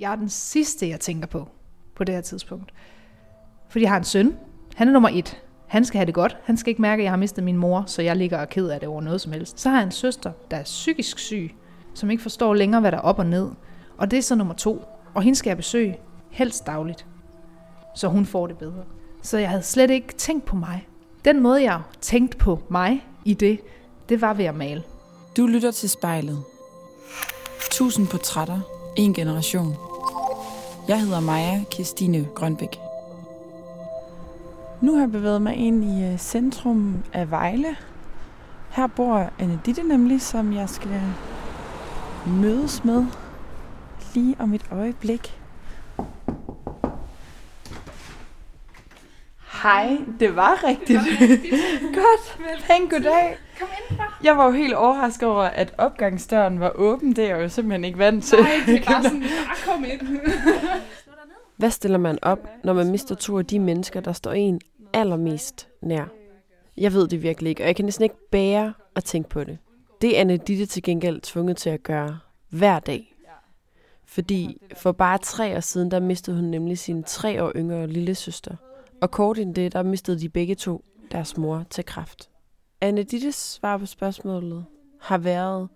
Jeg er den sidste, jeg tænker på, på det her tidspunkt. Fordi jeg har en søn. Han er nummer et. Han skal have det godt. Han skal ikke mærke, at jeg har mistet min mor, så jeg ligger og ked af det over noget som helst. Så har jeg en søster, der er psykisk syg, som ikke forstår længere, hvad der er op og ned. Og det er så nummer to. Og hende skal jeg besøge, helst dagligt. Så hun får det bedre. Så jeg havde slet ikke tænkt på mig. Den måde, jeg tænkte på mig i det, det var ved at male. Du lytter til spejlet. Tusind portrætter. En generation. Jeg hedder Maja Kirstine Grønbæk. Nu har jeg bevæget mig ind i øh, centrum af Vejle. Her bor Anne nemlig, som jeg skal mødes med lige om et øjeblik. Hej, det var rigtigt. Godt. Pæn goddag. Kom indenfor. Jeg var jo helt overrasket over, at opgangsdøren var åben. Det er jeg jo simpelthen ikke vant til. Nej, det er bare sådan, bare kom ind. Hvad stiller man op, når man mister to af de mennesker, der står en allermest nær? Jeg ved det virkelig ikke, og jeg kan næsten ikke bære at tænke på det. Det er Anne Ditte til gengæld tvunget til at gøre hver dag. Fordi for bare tre år siden, der mistede hun nemlig sin tre år yngre lille søster. Og kort inden det, der mistede de begge to deres mor til kræft. Anne Dittes svar på spørgsmålet har været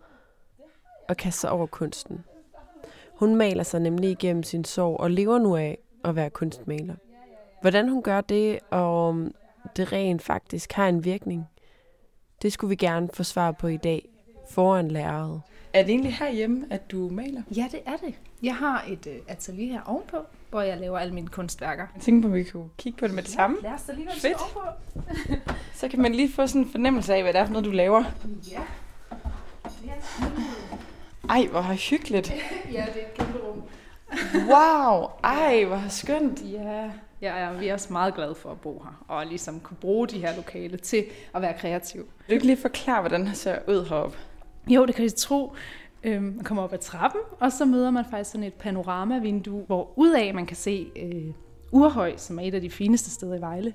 at kaste sig over kunsten. Hun maler sig nemlig igennem sin sorg og lever nu af at være kunstmaler. Hvordan hun gør det, og om det rent faktisk har en virkning, det skulle vi gerne få svar på i dag foran læreret. Er det egentlig herhjemme, at du maler? Ja, det er det. Jeg har et øh, atelier her ovenpå, hvor jeg laver alle mine kunstværker. Jeg tænker på, at vi kunne kigge på det med det samme. Lad os da lige Fedt. ovenpå. Så kan man lige få sådan en fornemmelse af, hvad det er for noget, du laver. Ja. Ej, hvor hyggeligt. ja, det er et kæmpe rum. Wow, ej, hvor skønt. Ja, jeg er, vi er også meget glade for at bo her, og ligesom kunne bruge de her lokale til at være kreativ. Vil du ikke lige forklare, hvordan det ser ud heroppe? Jo, det kan I tro. Øhm, man kommer op ad trappen, og så møder man faktisk sådan et panoramavindue, hvor udaf man kan se øh, Urhøj, som er et af de fineste steder i Vejle,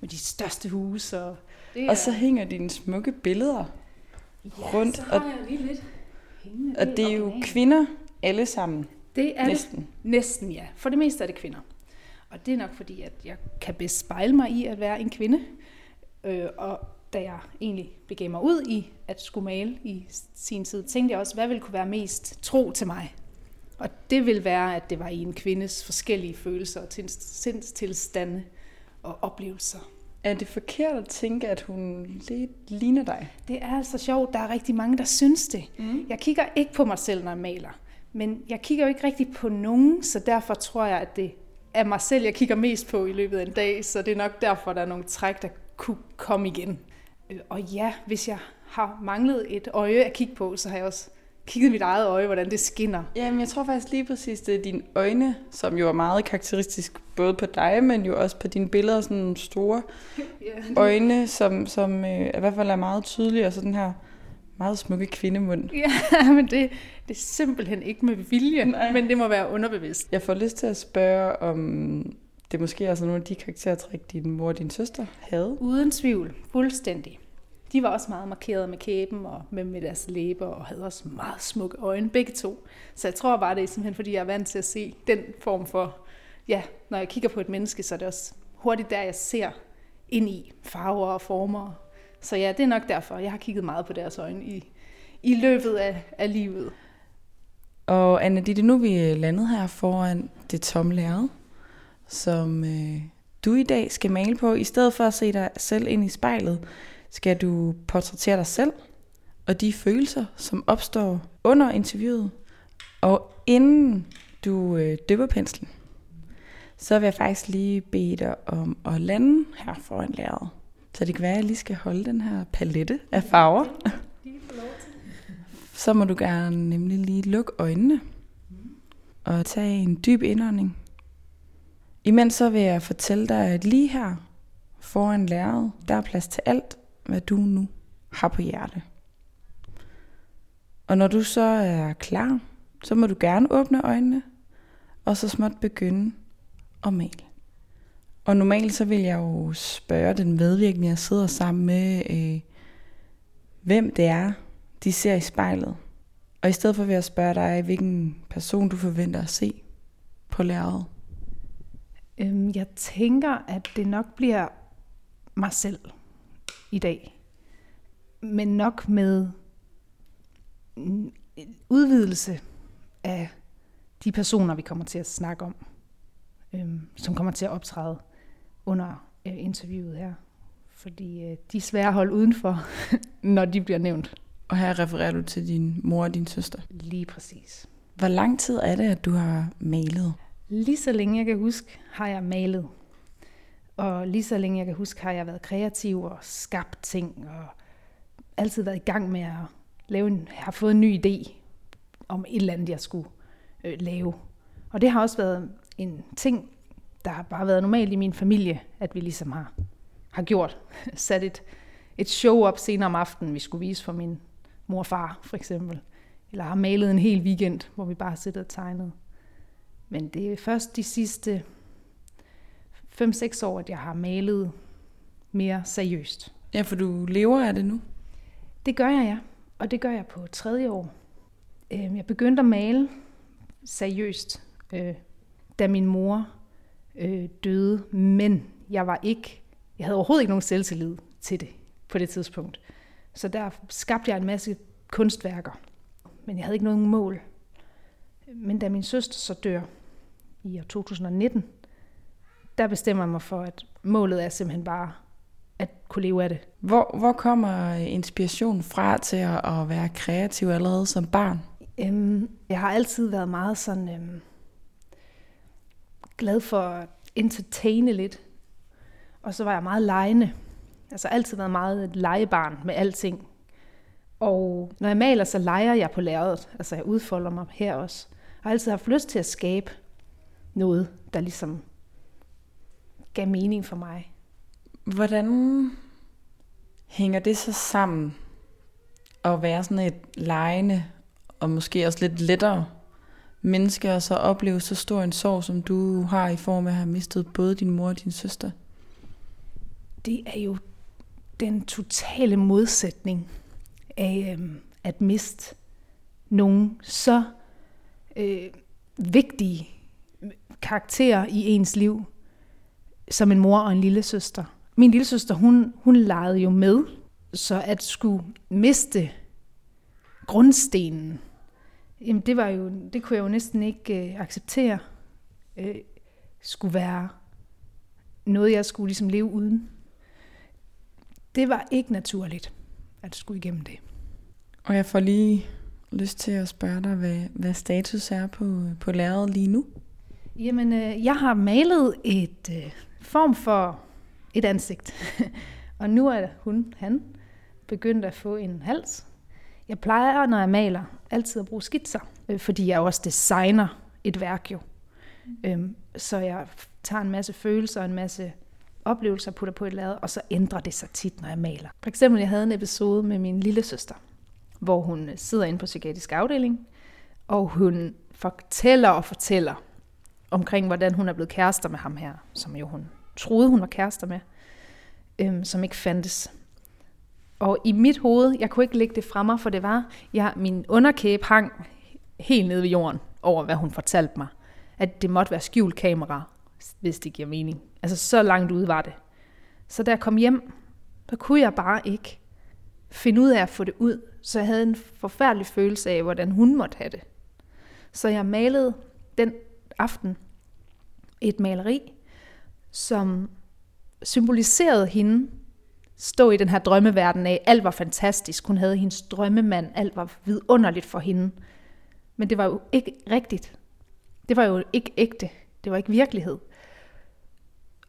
med de største huse. Og, det Og så hænger dine smukke billeder rundt, så og, har jeg lige lidt hængende og det er jo og kvinder alle sammen. Det er Næsten. det. Næsten, ja. For det meste er det kvinder. Og det er nok fordi, at jeg kan bedst spejle mig i at være en kvinde. Øh, og da jeg egentlig begav mig ud i at skulle male i sin tid, tænkte jeg også, hvad ville kunne være mest tro til mig? Og det ville være, at det var i en kvindes forskellige følelser og til- sindstilstande og oplevelser. Er det forkert at tænke, at hun lidt ligner dig? Det er altså sjovt, der er rigtig mange, der synes det. Mm. Jeg kigger ikke på mig selv, når jeg maler. Men jeg kigger jo ikke rigtig på nogen, så derfor tror jeg, at det er mig selv, jeg kigger mest på i løbet af en dag. Så det er nok derfor, der er nogle træk, der kunne komme igen. Øh, Og ja, hvis jeg har manglet et øje at kigge på, så har jeg også kigget mit eget øje, hvordan det skinner. Jamen, jeg tror faktisk lige præcis, det er dine øjne, som jo er meget karakteristisk, både på dig, men jo også på dine billeder, sådan nogle store Ja, øjne, som, som øh, i hvert fald er meget tydelige, og så den her meget smukke kvindemund. ja men det, det er simpelthen ikke med vilje, Nej. men det må være underbevidst. Jeg får lyst til at spørge, om det måske er sådan nogle af de karaktertræk, din mor og din søster havde. Uden tvivl, fuldstændig. De var også meget markeret med kæben og med, med deres læber og havde også meget smukke øjne, begge to. Så jeg tror bare, det er simpelthen, fordi jeg er vant til at se den form for, ja, når jeg kigger på et menneske, så er det også hurtigt der, jeg ser ind i farver og former. Så ja, det er nok derfor, jeg har kigget meget på deres øjne i, i løbet af, af livet. Og Anna Ditte, nu er vi landet her foran det tomme lærred, som øh, du i dag skal male på. I stedet for at se dig selv ind i spejlet, skal du portrættere dig selv og de følelser, som opstår under interviewet. Og inden du øh, dypper penslen, så vil jeg faktisk lige bede dig om at lande her foran lærredet. Så det kan være, at jeg lige skal holde den her palette af farver. Så må du gerne nemlig lige lukke øjnene og tage en dyb indånding. Imens så vil jeg fortælle dig, at lige her foran læret, der er plads til alt, hvad du nu har på hjerte. Og når du så er klar, så må du gerne åbne øjnene, og så småt begynde at male. Og normalt så vil jeg jo spørge den medvirkende, jeg sidder sammen med, øh, hvem det er, de ser i spejlet. Og i stedet for vil jeg spørge dig, hvilken person du forventer at se på lærredet? Øhm, jeg tænker, at det nok bliver mig selv i dag. Men nok med udvidelse af de personer, vi kommer til at snakke om, øhm, som kommer til at optræde under øh, interviewet her. Fordi øh, de er svære at holde udenfor, når de bliver nævnt. Og her refererer du til din mor og din søster. Lige præcis. Hvor lang tid er det, at du har malet? Lige så længe jeg kan huske, har jeg malet. Og lige så længe jeg kan huske, har jeg været kreativ og skabt ting, og altid været i gang med at lave en, har fået en ny idé om et eller andet, jeg skulle øh, lave. Og det har også været en ting, der har bare været normalt i min familie, at vi ligesom har, har gjort. Sat et, et show op senere om aftenen, vi skulle vise for min mor og far, for eksempel. Eller har malet en hel weekend, hvor vi bare sidder og tegnede. Men det er først de sidste 5-6 år, at jeg har malet mere seriøst. Ja, for du lever af det nu. Det gør jeg, ja. Og det gør jeg på tredje år. Øhm, Jeg begyndte at male seriøst, øh, da min mor øh, døde. Men jeg var ikke, jeg havde overhovedet ikke nogen selvtillid til det på det tidspunkt. Så der skabte jeg en masse kunstværker. Men jeg havde ikke nogen mål. Men da min søster så dør i år 2019, der bestemmer jeg mig for, at målet er simpelthen bare at kunne leve af det. Hvor, hvor kommer inspiration fra til at, at være kreativ allerede som barn? Øhm, jeg har altid været meget sådan øhm, glad for at entertaine lidt. Og så var jeg meget legende. Altså altid været meget et legebarn med alting. Og når jeg maler, så leger jeg på lærredet. Altså jeg udfolder mig her også. Jeg har altid haft lyst til at skabe noget, der ligesom gav mening for mig. Hvordan hænger det så sammen at være sådan et lejende og måske også lidt lettere menneske, og så opleve så stor en sorg, som du har i form af at have mistet både din mor og din søster? Det er jo den totale modsætning af øhm, at miste nogen så øh, vigtige karakterer i ens liv, som en mor og en lille søster. Min lille søster, hun, hun legede jo med, så at skulle miste grundstenen, jamen det var jo, det kunne jeg jo næsten ikke øh, acceptere, øh, skulle være noget, jeg skulle ligesom leve uden. Det var ikke naturligt, at skulle igennem det. Og jeg får lige lyst til at spørge dig, hvad, hvad status er på, på lærredet lige nu? Jamen, øh, jeg har malet et øh, form for et ansigt. og nu er hun, han, begyndt at få en hals. Jeg plejer, når jeg maler, altid at bruge skitser, øh, fordi jeg også designer et værk jo. Øhm, så jeg tager en masse følelser og en masse oplevelser, putter på et lærred, og så ændrer det sig tit, når jeg maler. For eksempel, jeg havde en episode med min lille søster, hvor hun øh, sidder inde på psykiatrisk afdeling, og hun fortæller og fortæller omkring, hvordan hun er blevet kærester med ham her, som jo hun troede, hun var kærester med, øhm, som ikke fandtes. Og i mit hoved, jeg kunne ikke lægge det fra mig, for det var, jeg, min underkæbe hang helt nede ved jorden over, hvad hun fortalte mig. At det måtte være skjult kamera, hvis det giver mening. Altså så langt ude var det. Så da jeg kom hjem, der kunne jeg bare ikke finde ud af at få det ud. Så jeg havde en forfærdelig følelse af, hvordan hun måtte have det. Så jeg malede den aften et maleri, som symboliserede hende stå i den her drømmeverden af, alt var fantastisk, hun havde hendes drømmemand, alt var vidunderligt for hende. Men det var jo ikke rigtigt. Det var jo ikke ægte. Det var ikke virkelighed.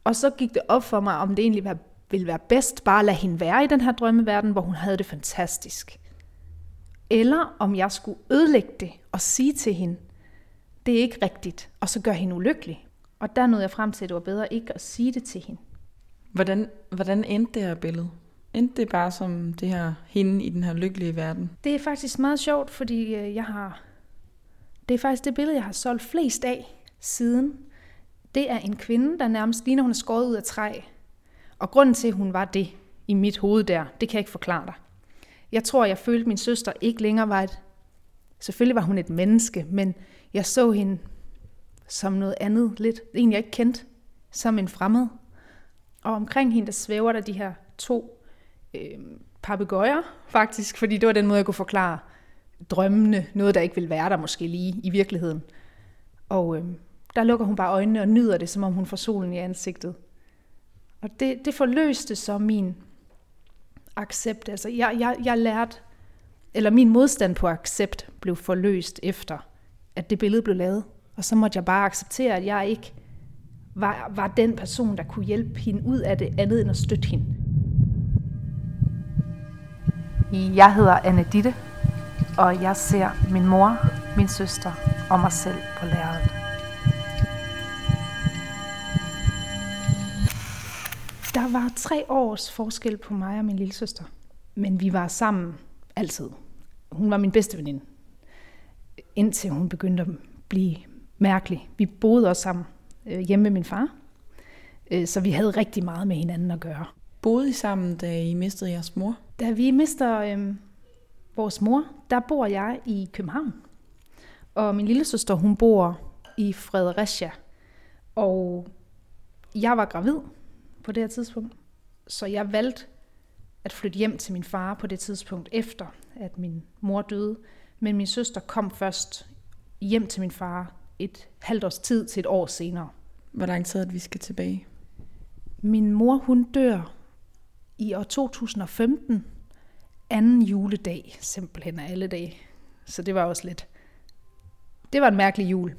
Og så gik det op for mig, om det egentlig ville være bedst bare at lade hende være i den her drømmeverden, hvor hun havde det fantastisk. Eller om jeg skulle ødelægge det og sige til hende, det er ikke rigtigt, og så gøre hende ulykkelig. Og der nåede jeg frem til, at det var bedre ikke at sige det til hende. Hvordan, hvordan endte det her billede? Endte det bare som det her hende i den her lykkelige verden? Det er faktisk meget sjovt, fordi øh, jeg har... Det er faktisk det billede, jeg har solgt flest af siden. Det er en kvinde, der nærmest ligner, hun er skåret ud af træ. Og grunden til, at hun var det i mit hoved der, det kan jeg ikke forklare dig. Jeg tror, jeg følte, at min søster ikke længere var et... Selvfølgelig var hun et menneske, men jeg så hende som noget andet, lidt en jeg ikke kendte, som en fremmed. Og omkring hende, der svæver der de her to øh, papegøjer, faktisk, fordi det var den måde, jeg kunne forklare drømmene, noget der ikke vil være der måske lige i virkeligheden. Og øh, der lukker hun bare øjnene og nyder det, som om hun får solen i ansigtet. Og det, det forløste så min accept. Altså jeg, jeg, jeg lærte, eller min modstand på accept blev forløst efter, at det billede blev lavet. Og så måtte jeg bare acceptere, at jeg ikke var, var den person, der kunne hjælpe hende ud af det, andet end at støtte hende. Jeg hedder Anne Ditte, og jeg ser min mor, min søster og mig selv på lærredet. Der var tre års forskel på mig og min lille søster, men vi var sammen altid. Hun var min bedste veninde, indtil hun begyndte at blive mærkelig. Vi boede også sammen øh, hjemme med min far, øh, så vi havde rigtig meget med hinanden at gøre. Boede I sammen, da I mistede jeres mor? Da vi mister øh, vores mor, der bor jeg i København. Og min lille søster, hun bor i Fredericia. Og jeg var gravid på det her tidspunkt. Så jeg valgte at flytte hjem til min far på det tidspunkt, efter at min mor døde. Men min søster kom først hjem til min far et halvt års tid til et år senere. Hvor lang tid at vi skal tilbage? Min mor, hun dør i år 2015, anden juledag, simpelthen af alle dage. Så det var også lidt... Det var en mærkelig jul.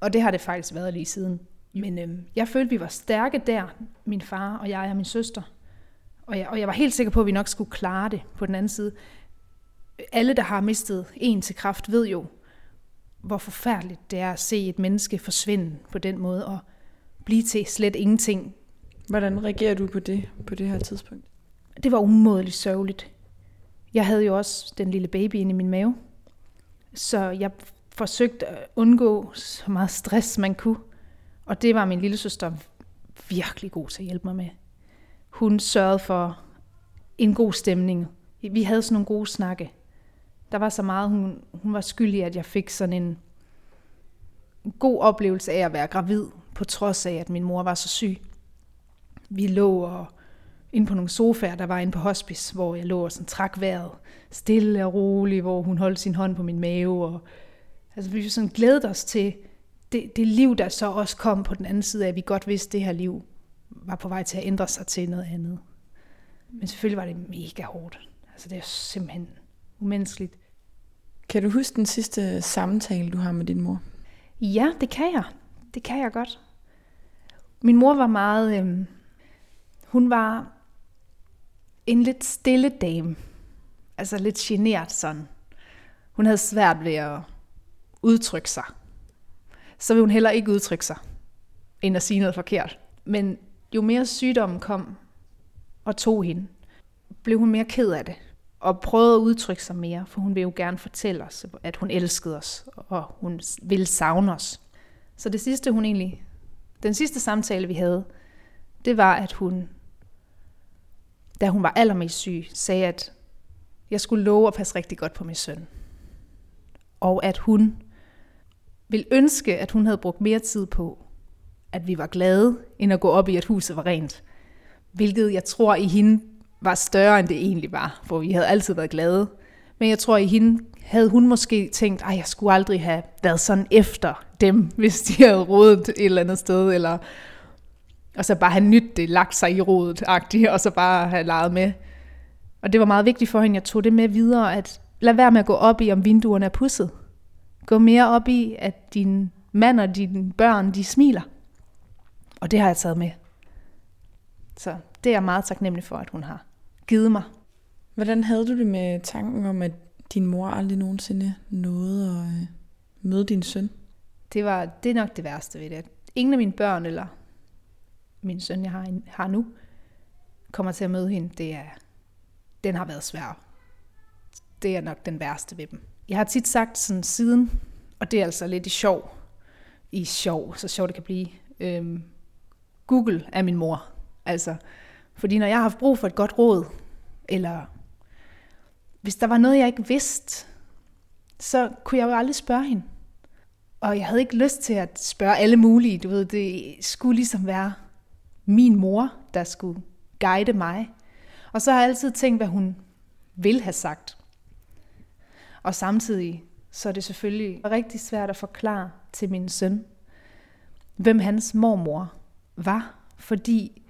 Og det har det faktisk været lige siden. Men øhm, jeg følte, vi var stærke der, min far og jeg og min søster. Og jeg, og jeg var helt sikker på, at vi nok skulle klare det på den anden side. Alle, der har mistet en til kraft, ved jo, hvor forfærdeligt det er at se et menneske forsvinde på den måde og blive til slet ingenting. Hvordan reagerer du på det på det her tidspunkt? Det var umådeligt sørgeligt. Jeg havde jo også den lille baby inde i min mave, så jeg forsøgte at undgå så meget stress, man kunne. Og det var min lille søster virkelig god til at hjælpe mig med. Hun sørgede for en god stemning. Vi havde sådan nogle gode snakke. Der var så meget, hun, hun var skyldig, at jeg fik sådan en, en god oplevelse af at være gravid, på trods af, at min mor var så syg. Vi lå og ind på nogle sofaer, der var inde på hospice, hvor jeg lå og sådan trak vejret stille og roligt, hvor hun holdt sin hånd på min mave. Og, altså vi sådan glædede os til det, det liv, der så også kom på den anden side af, at vi godt vidste, at det her liv var på vej til at ændre sig til noget andet. Men selvfølgelig var det mega hårdt. Altså det er simpelthen umenneskeligt. Kan du huske den sidste samtale, du har med din mor? Ja, det kan jeg. Det kan jeg godt. Min mor var meget... Øh, hun var en lidt stille dame. Altså lidt genert sådan. Hun havde svært ved at udtrykke sig. Så ville hun heller ikke udtrykke sig, end at sige noget forkert. Men jo mere sygdommen kom og tog hende, blev hun mere ked af det og prøvede at udtrykke sig mere, for hun ville jo gerne fortælle os, at hun elskede os, og hun ville savne os. Så det sidste, hun egentlig, den sidste samtale, vi havde, det var, at hun, da hun var allermest syg, sagde, at jeg skulle love at passe rigtig godt på min søn. Og at hun ville ønske, at hun havde brugt mere tid på, at vi var glade, end at gå op i, at huset var rent. Hvilket jeg tror i hende var større, end det egentlig var, for vi havde altid været glade. Men jeg tror i hende havde hun måske tænkt, at jeg skulle aldrig have været sådan efter dem, hvis de havde rodet et eller andet sted, eller og så bare have nyt det, lagt sig i rodet, og så bare have leget med. Og det var meget vigtigt for hende, jeg tog det med videre, at lad være med at gå op i, om vinduerne er pusset. Gå mere op i, at din mand og dine børn, de smiler. Og det har jeg taget med. Så det er jeg meget taknemmelig for, at hun har givet mig. Hvordan havde du det med tanken om, at din mor aldrig nogensinde nåede at øh, møde din søn? Det, var, det er nok det værste ved det. Ingen af mine børn, eller min søn, jeg har, har nu, kommer til at møde hende. Det er, den har været svær. Det er nok den værste ved dem. Jeg har tit sagt sådan siden, og det er altså lidt i sjov, i sjov, så sjov det kan blive, øhm, Google er min mor. Altså, fordi når jeg har haft brug for et godt råd, eller hvis der var noget, jeg ikke vidste, så kunne jeg jo aldrig spørge hende. Og jeg havde ikke lyst til at spørge alle mulige. Du ved, det skulle ligesom være min mor, der skulle guide mig. Og så har jeg altid tænkt, hvad hun vil have sagt. Og samtidig så er det selvfølgelig rigtig svært at forklare til min søn, hvem hans mormor var. Fordi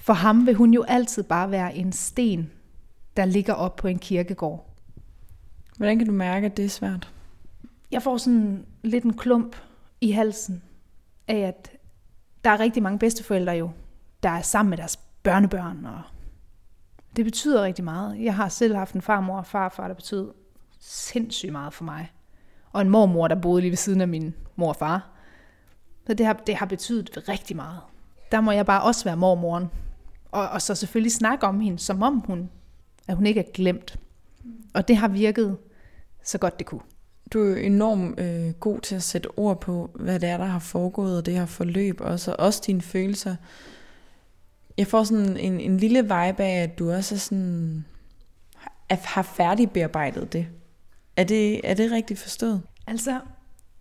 for ham vil hun jo altid bare være en sten, der ligger op på en kirkegård. Hvordan kan du mærke, at det er svært? Jeg får sådan lidt en klump i halsen af, at der er rigtig mange bedsteforældre jo, der er sammen med deres børnebørn, og det betyder rigtig meget. Jeg har selv haft en farmor og farfar, der betød sindssygt meget for mig. Og en mormor, der boede lige ved siden af min mor og far. Så det har, det har betydet rigtig meget. Der må jeg bare også være mormoren. Og, og så selvfølgelig snakke om hende, som om hun, at hun ikke er glemt. Og det har virket så godt det kunne. Du er enormt øh, god til at sætte ord på, hvad det er, der har foregået, og det her forløb, også, og også dine følelser. Jeg får sådan en, en lille vibe af, at du også er sådan, har færdigbearbejdet det. Er det, er det rigtigt forstået? Altså,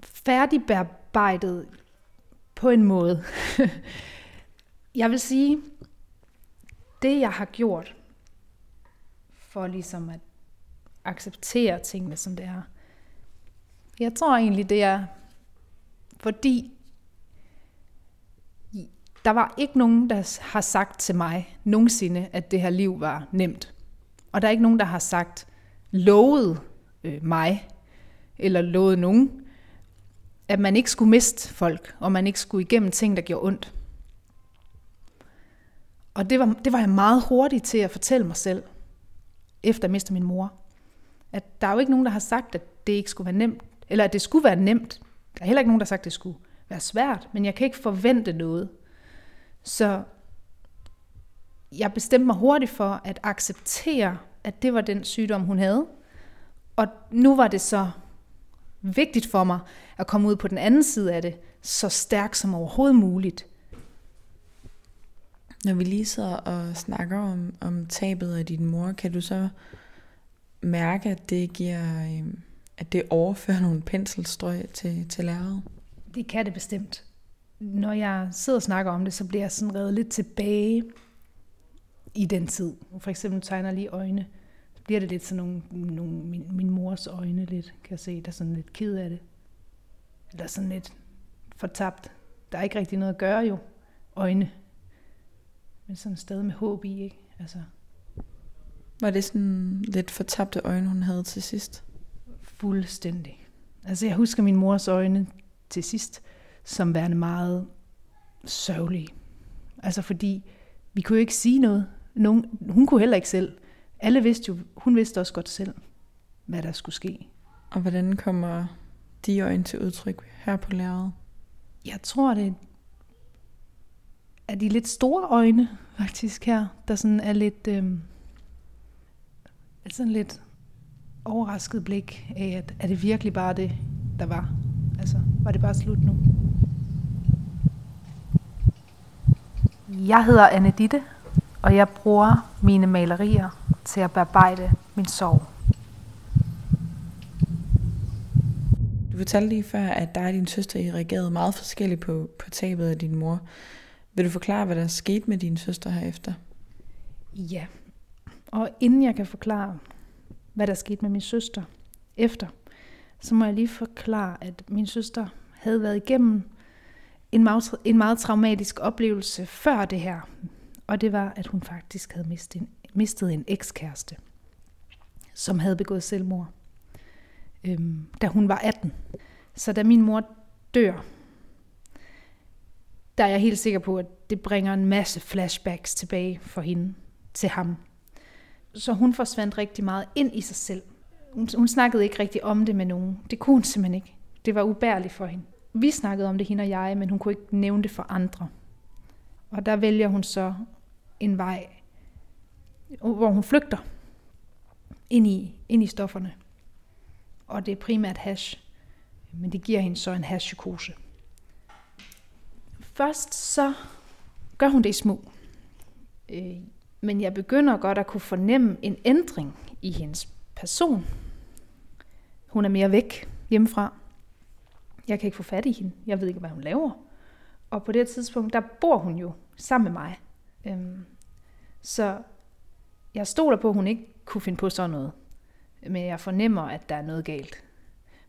færdigbearbejdet på en måde. jeg vil sige, det jeg har gjort, for ligesom at acceptere tingene, som det er, jeg tror egentlig, det er, fordi der var ikke nogen, der har sagt til mig nogensinde, at det her liv var nemt. Og der er ikke nogen, der har sagt, lovet øh, mig, eller lovet nogen, at man ikke skulle miste folk, og man ikke skulle igennem ting, der gjorde ondt. Og det var, det var jeg meget hurtig til at fortælle mig selv, efter jeg mistede min mor. At der er jo ikke nogen, der har sagt, at det ikke skulle være nemt, eller at det skulle være nemt. Der er heller ikke nogen, der har sagt, at det skulle være svært, men jeg kan ikke forvente noget. Så jeg bestemte mig hurtigt for at acceptere, at det var den sygdom, hun havde. Og nu var det så vigtigt for mig at komme ud på den anden side af det, så stærk som overhovedet muligt. Når vi lige sidder og snakker om, om tabet af din mor, kan du så mærke, at det giver, øhm, at det overfører nogle penselstrøg til, til læreret? Det kan det bestemt. Når jeg sidder og snakker om det, så bliver jeg sådan reddet lidt tilbage i den tid. For eksempel tegner lige øjne Så bliver det lidt sådan nogle, nogle min, min mors øjne lidt, kan jeg se, der er sådan lidt ked af det. Eller sådan lidt fortabt. Der er ikke rigtig noget at gøre jo, øjne. Men sådan stadig med håb i, ikke? Altså. Var det sådan lidt fortabte øjne, hun havde til sidst? Fuldstændig. Altså jeg husker min mors øjne til sidst, som værende meget sørgelige. Altså fordi vi kunne jo ikke sige noget. Nogen, hun kunne heller ikke selv alle vidste jo, hun vidste også godt selv, hvad der skulle ske. Og hvordan kommer de øjne til udtryk her på lærret? Jeg tror, det er de lidt store øjne, faktisk her, der sådan er lidt, øh, sådan lidt overrasket blik af, at er det virkelig bare det, der var? Altså, var det bare slut nu? Jeg hedder Anne Ditte, og jeg bruger mine malerier til at bearbejde min sorg. Du fortalte lige før, at dig og din søster I reagerede meget forskelligt på, på tabet af din mor. Vil du forklare, hvad der skete med din søster herefter? Ja, og inden jeg kan forklare, hvad der skete med min søster efter, så må jeg lige forklare, at min søster havde været igennem en meget, en meget traumatisk oplevelse før det her. Og det var, at hun faktisk havde mistet en mistet en ekskæreste, som havde begået selvmord, øhm, da hun var 18. Så da min mor dør, der er jeg helt sikker på, at det bringer en masse flashbacks tilbage for hende til ham. Så hun forsvandt rigtig meget ind i sig selv. Hun, hun snakkede ikke rigtig om det med nogen. Det kunne hun simpelthen ikke. Det var ubærligt for hende. Vi snakkede om det, hende og jeg, men hun kunne ikke nævne det for andre. Og der vælger hun så en vej, hvor hun flygter ind i, ind i stofferne. Og det er primært hash, men det giver hende så en hashpsykose. Først så gør hun det i små. Øh, men jeg begynder godt at kunne fornemme en ændring i hendes person. Hun er mere væk hjemmefra. Jeg kan ikke få fat i hende. Jeg ved ikke, hvad hun laver. Og på det tidspunkt, der bor hun jo sammen med mig. Øhm, så jeg stoler på, at hun ikke kunne finde på sådan noget. Men jeg fornemmer, at der er noget galt.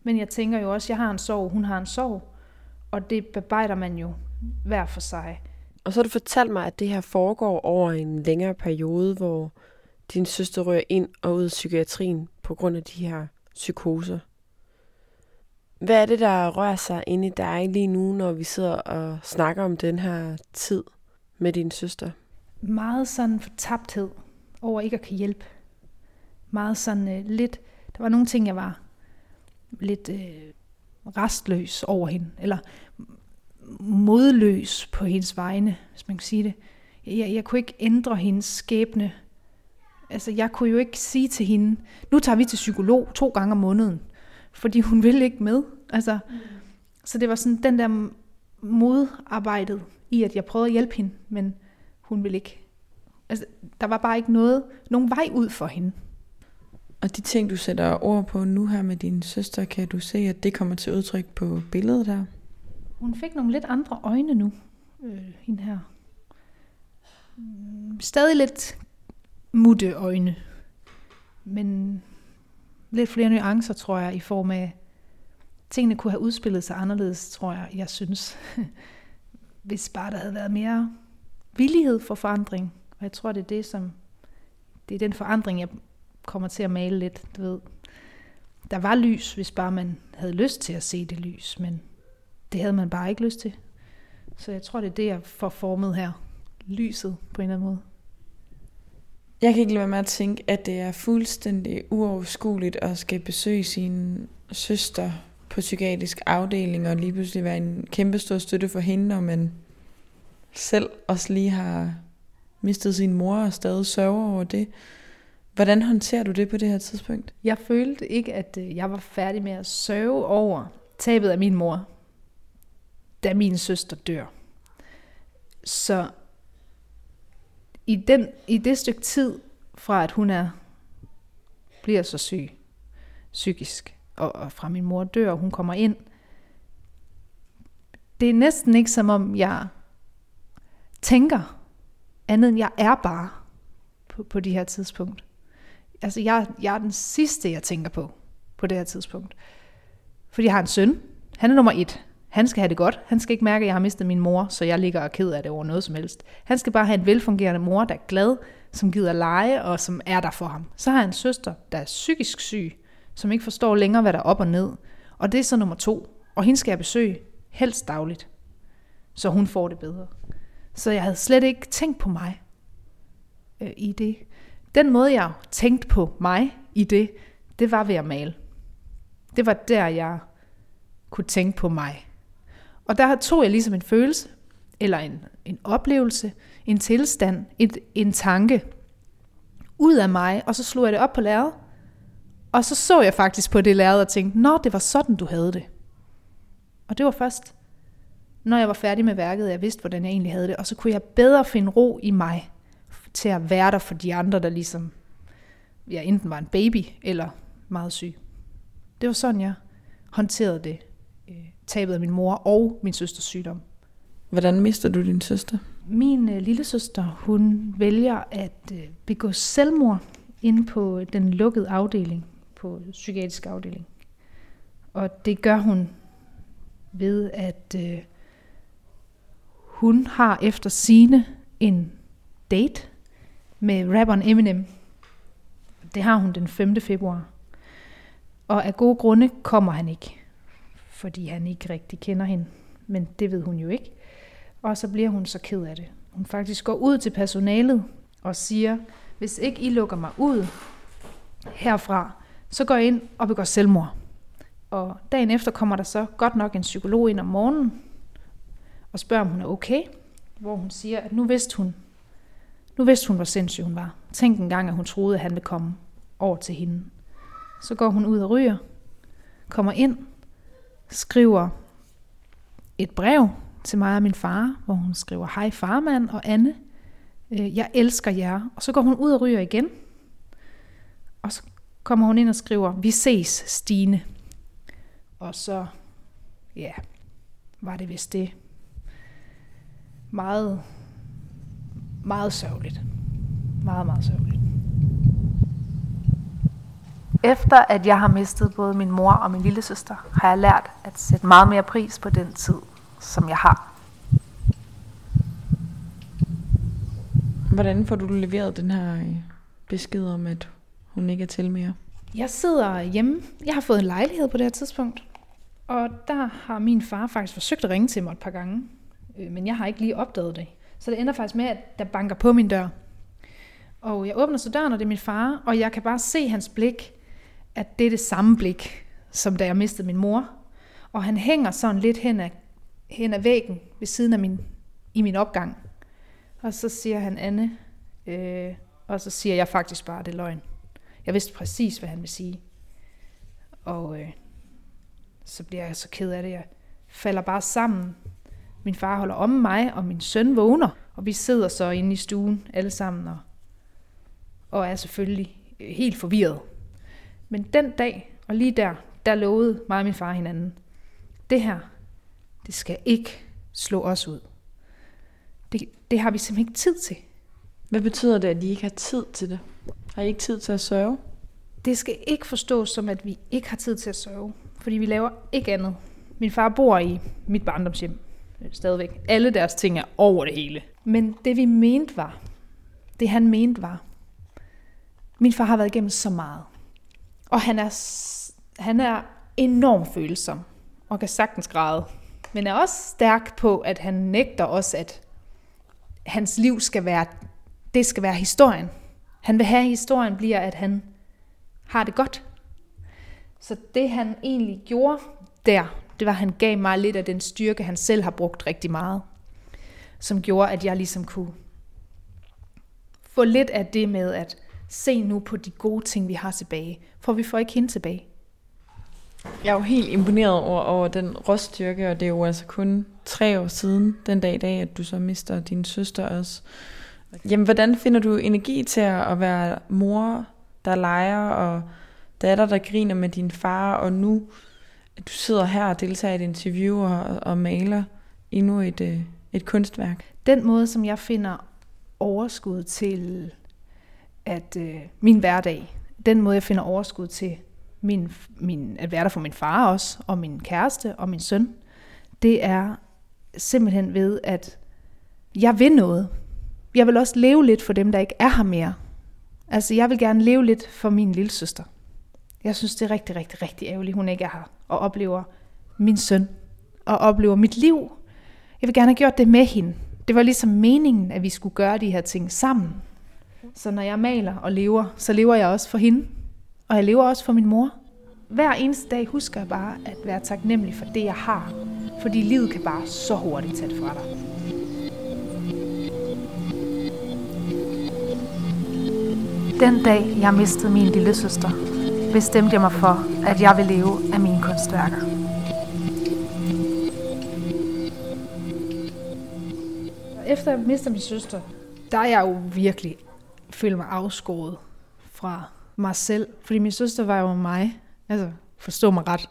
Men jeg tænker jo også, at jeg har en sorg, hun har en sorg. Og det bebejder man jo hver for sig. Og så har du fortalt mig, at det her foregår over en længere periode, hvor din søster rører ind og ud af psykiatrien på grund af de her psykoser. Hvad er det, der rører sig inde i dig lige nu, når vi sidder og snakker om den her tid med din søster? Meget sådan fortabthed over ikke at kan hjælpe. Meget sådan øh, lidt, der var nogle ting, jeg var lidt øh, restløs over hende, eller modløs på hendes vegne, hvis man kan sige det. Jeg, jeg kunne ikke ændre hendes skæbne. Altså, jeg kunne jo ikke sige til hende, nu tager vi til psykolog to gange om måneden, fordi hun ville ikke med. Altså, mm. Så det var sådan den der modarbejdet i, at jeg prøvede at hjælpe hende, men hun ville ikke. Altså, der var bare ikke noget, nogen vej ud for hende. Og de ting, du sætter ord på nu her med din søster, kan du se, at det kommer til udtryk på billedet der? Hun fik nogle lidt andre øjne nu, øh, hende her. Mm, stadig lidt mutte øjne, men lidt flere nuancer, tror jeg, i form af, tingene kunne have udspillet sig anderledes, tror jeg, jeg synes. Hvis bare der havde været mere villighed for forandring. Og jeg tror, det er det, som det er den forandring, jeg kommer til at male lidt, du ved. Der var lys, hvis bare man havde lyst til at se det lys, men det havde man bare ikke lyst til. Så jeg tror, det er det, jeg får formet her. Lyset på en eller anden måde. Jeg kan ikke lade være med at tænke, at det er fuldstændig uoverskueligt at skal besøge sin søster på psykiatrisk afdeling og lige pludselig være en kæmpe stor støtte for hende, når man selv også lige har mistet sin mor og stadig sørger over det. Hvordan håndterer du det på det her tidspunkt? Jeg følte ikke, at øh, jeg var færdig med at sørge over tabet af min mor da min søster dør. Så i, den, i det stykke tid, fra at hun er bliver så syg psykisk, og, og fra min mor dør, og hun kommer ind, det er næsten ikke som om jeg tænker andet end jeg er bare på, på de her tidspunkt. Altså jeg, jeg er den sidste, jeg tænker på på det her tidspunkt. Fordi jeg har en søn. Han er nummer et. Han skal have det godt. Han skal ikke mærke, at jeg har mistet min mor, så jeg ligger og ked af det over noget som helst. Han skal bare have en velfungerende mor, der er glad, som gider lege og som er der for ham. Så har han en søster, der er psykisk syg, som ikke forstår længere, hvad der er op og ned. Og det er så nummer to. Og hende skal jeg besøge helst dagligt, så hun får det bedre. Så jeg havde slet ikke tænkt på mig øh, i det. Den måde, jeg tænkte på mig i det, det var ved at male. Det var der, jeg kunne tænke på mig. Og der tog jeg ligesom en følelse, eller en, en oplevelse, en tilstand, et, en tanke ud af mig, og så slog jeg det op på lærredet. Og så så jeg faktisk på det lærred og tænkte, nå, det var sådan, du havde det. Og det var først, når jeg var færdig med værket, at jeg vidste, hvordan jeg egentlig havde det. Og så kunne jeg bedre finde ro i mig til at være der for de andre, der ligesom ja, enten var en baby eller meget syg. Det var sådan, jeg håndterede det tabet af min mor og min søsters sygdom. Hvordan mister du din søster? Min øh, lille søster, hun vælger at øh, begå selvmord inde på den lukkede afdeling, på psykiatrisk afdeling. Og det gør hun ved, at øh, hun har efter sine en date med rapperen Eminem. Det har hun den 5. februar. Og af gode grunde kommer han ikke fordi han ikke rigtig kender hende. Men det ved hun jo ikke. Og så bliver hun så ked af det. Hun faktisk går ud til personalet og siger, hvis ikke I lukker mig ud herfra, så går jeg ind og begår selvmord. Og dagen efter kommer der så godt nok en psykolog ind om morgenen og spørger, om hun er okay. Hvor hun siger, at nu vidste hun, nu vidste hun, hvor sindssyg hun var. Tænk en gang, at hun troede, at han ville komme over til hende. Så går hun ud og ryger, kommer ind skriver et brev til mig og min far, hvor hun skriver, hej farmand og Anne, øh, jeg elsker jer. Og så går hun ud og ryger igen. Og så kommer hun ind og skriver, vi ses Stine. Og så, ja, var det vist det. Meget, meget sørgeligt. Meget, meget sørgeligt. Efter at jeg har mistet både min mor og min lille søster, har jeg lært at sætte meget mere pris på den tid, som jeg har. Hvordan får du leveret den her øh, besked om, at hun ikke er til mere? Jeg sidder hjemme. Jeg har fået en lejlighed på det her tidspunkt. Og der har min far faktisk forsøgt at ringe til mig et par gange. Øh, men jeg har ikke lige opdaget det. Så det ender faktisk med, at der banker på min dør. Og jeg åbner så døren, og det er min far, og jeg kan bare se hans blik, at det er det samme blik, som da jeg mistede min mor. Og han hænger sådan lidt hen ad, hen ad væggen ved siden af min, i min opgang. Og så siger han, Anne, øh, og så siger jeg faktisk bare, det er løgn. Jeg vidste præcis, hvad han ville sige. Og øh, så bliver jeg så ked af det. Jeg falder bare sammen. Min far holder om mig, og min søn vågner. Og vi sidder så inde i stuen alle sammen, og, og er selvfølgelig helt forvirret. Men den dag, og lige der, der lovede mig og min far hinanden, det her, det skal ikke slå os ud. Det, det har vi simpelthen ikke tid til. Hvad betyder det, at I ikke har tid til det? Har I ikke tid til at sørge? Det skal ikke forstås som, at vi ikke har tid til at sørge, fordi vi laver ikke andet. Min far bor i mit barndomshjem øh, stadigvæk. Alle deres ting er over det hele. Men det vi mente var, det han mente var, min far har været igennem så meget. Og han er, han er enormt følsom og kan sagtens græde. Men er også stærk på, at han nægter også, at hans liv skal være, det skal være historien. Han vil have, at historien bliver, at han har det godt. Så det han egentlig gjorde der, det var, at han gav mig lidt af den styrke, han selv har brugt rigtig meget. Som gjorde, at jeg ligesom kunne få lidt af det med at se nu på de gode ting, vi har tilbage. For vi får ikke hende tilbage. Jeg er jo helt imponeret over, over den roststyrke, og det er jo altså kun tre år siden, den dag i dag, at du så mister din søster også. Jamen, hvordan finder du energi til at være mor, der leger, og datter, der griner med din far, og nu at du sidder her og deltager i et interview og, og maler endnu et, øh, et kunstværk? Den måde, som jeg finder overskud til at øh, min hverdag, den måde, jeg finder overskud til min, min, at være der for min far også, og min kæreste og min søn, det er simpelthen ved, at jeg vil noget. Jeg vil også leve lidt for dem, der ikke er her mere. Altså, jeg vil gerne leve lidt for min lille søster. Jeg synes, det er rigtig, rigtig, rigtig ærgerligt, hun ikke er her og oplever min søn og oplever mit liv. Jeg vil gerne have gjort det med hende. Det var ligesom meningen, at vi skulle gøre de her ting sammen. Så når jeg maler og lever, så lever jeg også for hende. Og jeg lever også for min mor. Hver eneste dag husker jeg bare at være taknemmelig for det, jeg har. Fordi livet kan bare så hurtigt tage det fra dig. Den dag, jeg mistede min lille søster, bestemte jeg mig for, at jeg vil leve af mine kunstværker. Efter jeg mistede min søster, der er jeg jo virkelig følt mig afskåret fra mig selv. Fordi min søster var jo mig. Altså, forstå mig ret.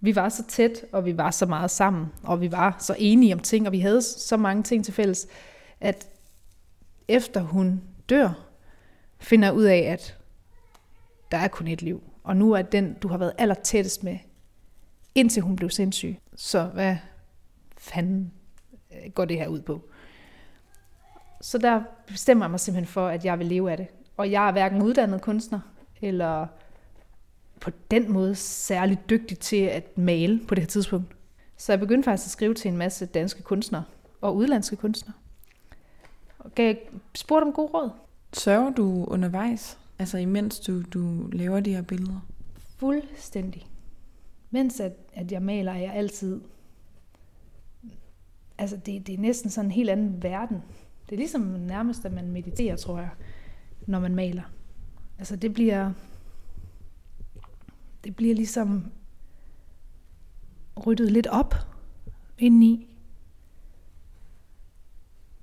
Vi var så tæt, og vi var så meget sammen, og vi var så enige om ting, og vi havde så mange ting til fælles, at efter hun dør, finder jeg ud af, at der er kun et liv. Og nu er den, du har været aller tættest med, indtil hun blev sindssyg. Så hvad fanden øh, går det her ud på? Så der bestemmer jeg mig simpelthen for, at jeg vil leve af det. Og jeg er hverken uddannet kunstner, eller på den måde særligt dygtig til at male på det her tidspunkt. Så jeg begyndte faktisk at skrive til en masse danske kunstnere og udlandske kunstnere. Og gav, spurgte om god råd. Sørger du undervejs, altså imens du, du laver de her billeder? Fuldstændig. Mens at, at jeg maler, er jeg altid... Altså, det, det er næsten sådan en helt anden verden. Det er ligesom nærmest, at man mediterer, tror jeg, når man maler. Altså, det bliver... Det bliver ligesom ryddet lidt op indeni.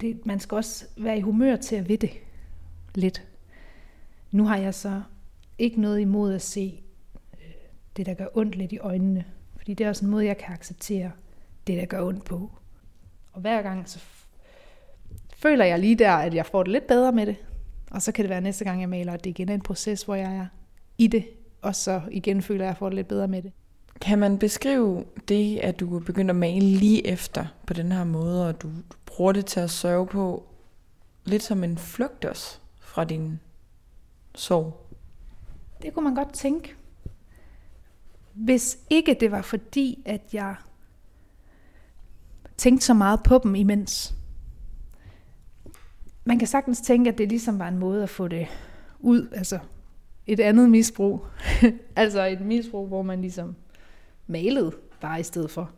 Det, man skal også være i humør til at ved det lidt. Nu har jeg så ikke noget imod at se øh, det, der gør ondt lidt i øjnene. Fordi det er også en måde, jeg kan acceptere det, der gør ondt på. Og hver gang, så føler jeg lige der, at jeg får det lidt bedre med det. Og så kan det være næste gang, jeg maler, at det igen er en proces, hvor jeg er i det. Og så igen føler jeg, at jeg får det lidt bedre med det. Kan man beskrive det, at du begynder at male lige efter på den her måde, og du bruger det til at sørge på lidt som en flugt også fra din sorg? Det kunne man godt tænke. Hvis ikke det var fordi, at jeg tænkte så meget på dem imens. Man kan sagtens tænke, at det ligesom var en måde at få det ud, altså et andet misbrug. altså et misbrug, hvor man ligesom malede bare i stedet for.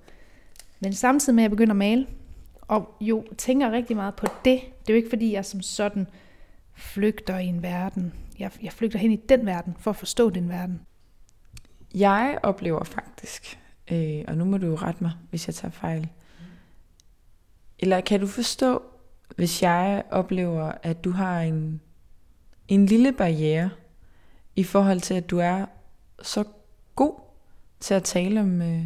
Men samtidig med, at jeg begynder at male, og jo tænker rigtig meget på det, det er jo ikke fordi, jeg som sådan flygter i en verden. Jeg, jeg flygter hen i den verden, for at forstå den verden. Jeg oplever faktisk, øh, og nu må du jo rette mig, hvis jeg tager fejl. Eller kan du forstå, hvis jeg oplever, at du har en, en lille barriere i forhold til, at du er så god til at tale om, øh,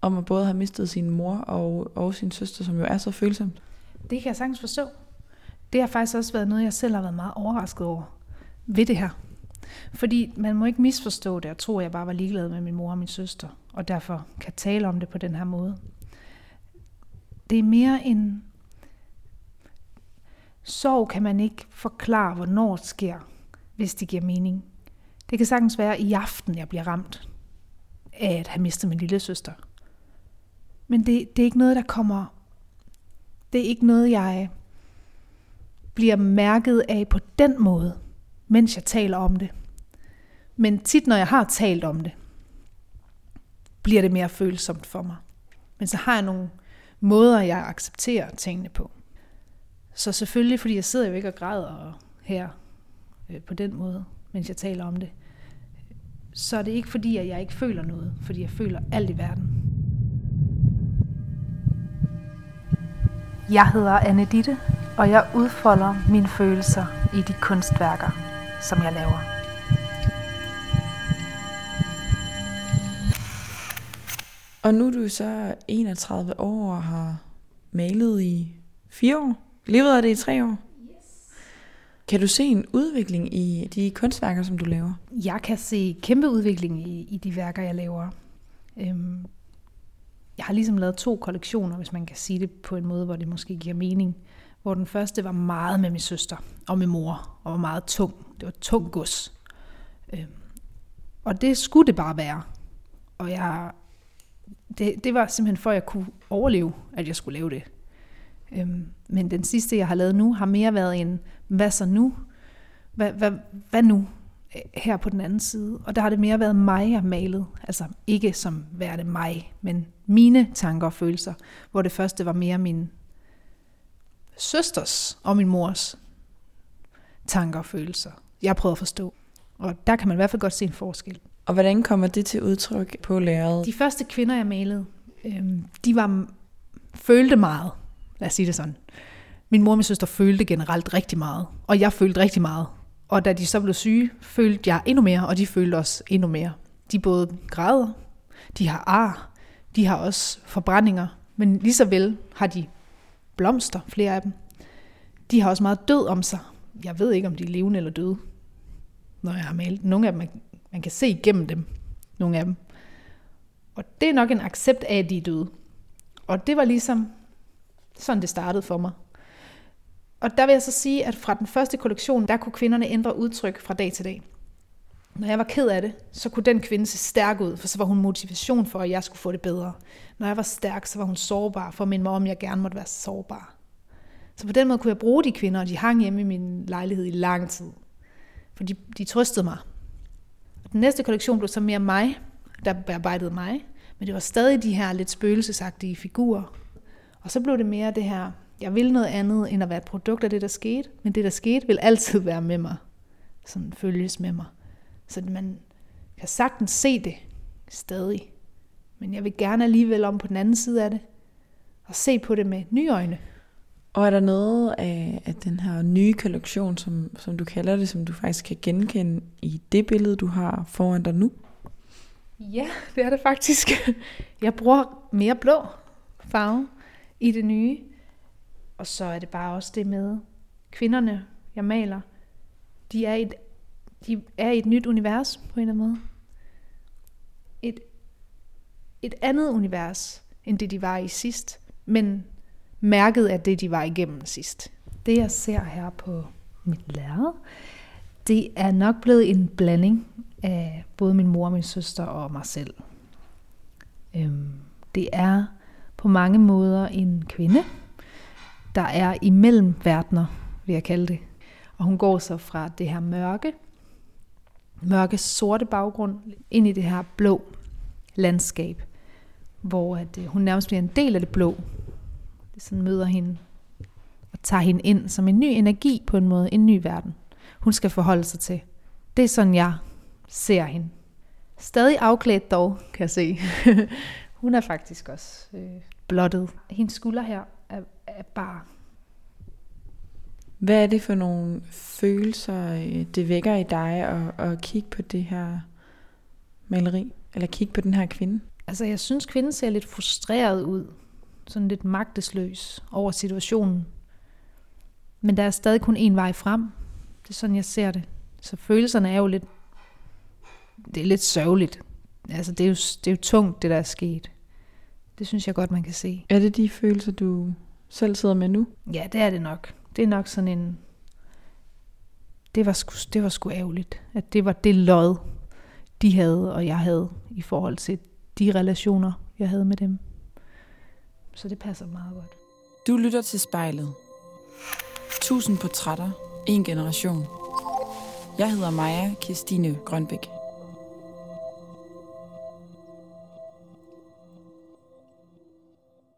om at både have mistet sin mor og, og sin søster, som jo er så følsomt? Det kan jeg sagtens forstå. Det har faktisk også været noget, jeg selv har været meget overrasket over ved det her. Fordi man må ikke misforstå det og tro, at jeg bare var ligeglad med min mor og min søster, og derfor kan tale om det på den her måde. Det er mere en... Sorg kan man ikke forklare, hvornår det sker, hvis det giver mening. Det kan sagtens være i aften, jeg bliver ramt af at have mistet min lille søster. Men det, det er ikke noget, der kommer... Det er ikke noget, jeg bliver mærket af på den måde, mens jeg taler om det. Men tit, når jeg har talt om det, bliver det mere følsomt for mig. Men så har jeg nogle måder, jeg accepterer tingene på. Så selvfølgelig, fordi jeg sidder jo ikke og græder her øh, på den måde, mens jeg taler om det, så er det ikke fordi, at jeg ikke føler noget, fordi jeg føler alt i verden. Jeg hedder Anne Ditte, og jeg udfolder mine følelser i de kunstværker, som jeg laver. Og nu er du så 31 år og har malet i fire år. Levet af det i tre år. Kan du se en udvikling i de kunstværker, som du laver? Jeg kan se kæmpe udvikling i, i de værker, jeg laver. Øhm, jeg har ligesom lavet to kollektioner, hvis man kan sige det på en måde, hvor det måske giver mening. Hvor den første var meget med min søster og min mor, og var meget tung. Det var tung gods. Øhm, og det skulle det bare være. Og jeg, det, det var simpelthen for, at jeg kunne overleve, at jeg skulle lave det. Øhm, men den sidste, jeg har lavet nu, har mere været en, hvad så nu? Hvad, hvad, hvad nu? Her på den anden side. Og der har det mere været mig, jeg malet. Altså ikke som værende mig, men mine tanker og følelser. Hvor det første var mere min søsters og min mors tanker og følelser. Jeg prøvede at forstå. Og der kan man i hvert fald godt se en forskel. Og hvordan kommer det til udtryk på lærredet? De første kvinder, jeg malede, øhm, de var følte meget. Lad os sige det sådan. Min mor og min søster følte generelt rigtig meget, og jeg følte rigtig meget. Og da de så blev syge, følte jeg endnu mere, og de følte også endnu mere. De både græder, de har ar, de har også forbrændinger, men lige så vel har de blomster, flere af dem. De har også meget død om sig. Jeg ved ikke, om de er levende eller døde, når jeg har malet. Nogle af dem, man kan se igennem dem, nogle af dem. Og det er nok en accept af, at de er døde. Og det var ligesom sådan, det startede for mig. Og der vil jeg så sige, at fra den første kollektion, der kunne kvinderne ændre udtryk fra dag til dag. Når jeg var ked af det, så kunne den kvinde se stærk ud, for så var hun motivation for, at jeg skulle få det bedre. Når jeg var stærk, så var hun sårbar, for at minde mig om, at jeg gerne måtte være sårbar. Så på den måde kunne jeg bruge de kvinder, og de hang hjemme i min lejlighed i lang tid. For de, de trøstede mig. Og den næste kollektion blev så mere mig, der bearbejdede mig, men det var stadig de her lidt spøgelsesagtige figurer. Og så blev det mere det her, jeg vil noget andet end at være et produkt af det, der skete, men det, der skete, vil altid være med mig. Sådan følges med mig. Så man kan sagtens se det stadig. Men jeg vil gerne alligevel om på den anden side af det, og se på det med nye øjne. Og er der noget af, af den her nye kollektion, som, som du kalder det, som du faktisk kan genkende i det billede, du har foran dig nu? Ja, det er det faktisk. Jeg bruger mere blå farve i det nye. Og så er det bare også det med kvinderne, jeg maler. De er i et, de er i et nyt univers på en eller anden måde. Et, et andet univers, end det de var i sidst. Men mærket af det, de var igennem sidst. Det jeg ser her på mit lærred, det er nok blevet en blanding af både min mor, min søster og mig selv. Øhm, det er på mange måder en kvinde, der er imellem verdener, vil jeg kalde det. Og hun går så fra det her mørke, mørke sorte baggrund, ind i det her blå landskab, hvor at, øh, hun nærmest bliver en del af det blå. Det sådan møder hende og tager hende ind som en ny energi på en måde, en ny verden. Hun skal forholde sig til. Det er sådan, jeg ser hende. Stadig afklædt dog, kan jeg se. hun er faktisk også øh, blottet. Hendes skulder her er, er bare... Hvad er det for nogle følelser, øh, det vækker i dig at, at kigge på det her maleri? Eller kigge på den her kvinde? Altså, jeg synes, kvinden ser lidt frustreret ud. Sådan lidt magtesløs over situationen. Men der er stadig kun én vej frem. Det er sådan, jeg ser det. Så følelserne er jo lidt... Det er lidt sørgeligt. Altså, det er jo, det er jo tungt, det der er sket. Det synes jeg godt, man kan se. Er det de følelser, du selv sidder med nu? Ja, det er det nok. Det er nok sådan en... Det var sgu, det var sgu ærgerligt, at det var det lod, de havde, og jeg havde, i forhold til de relationer, jeg havde med dem. Så det passer meget godt. Du lytter til spejlet. Tusind portrætter. En generation. Jeg hedder Maja Kirstine Grønbæk.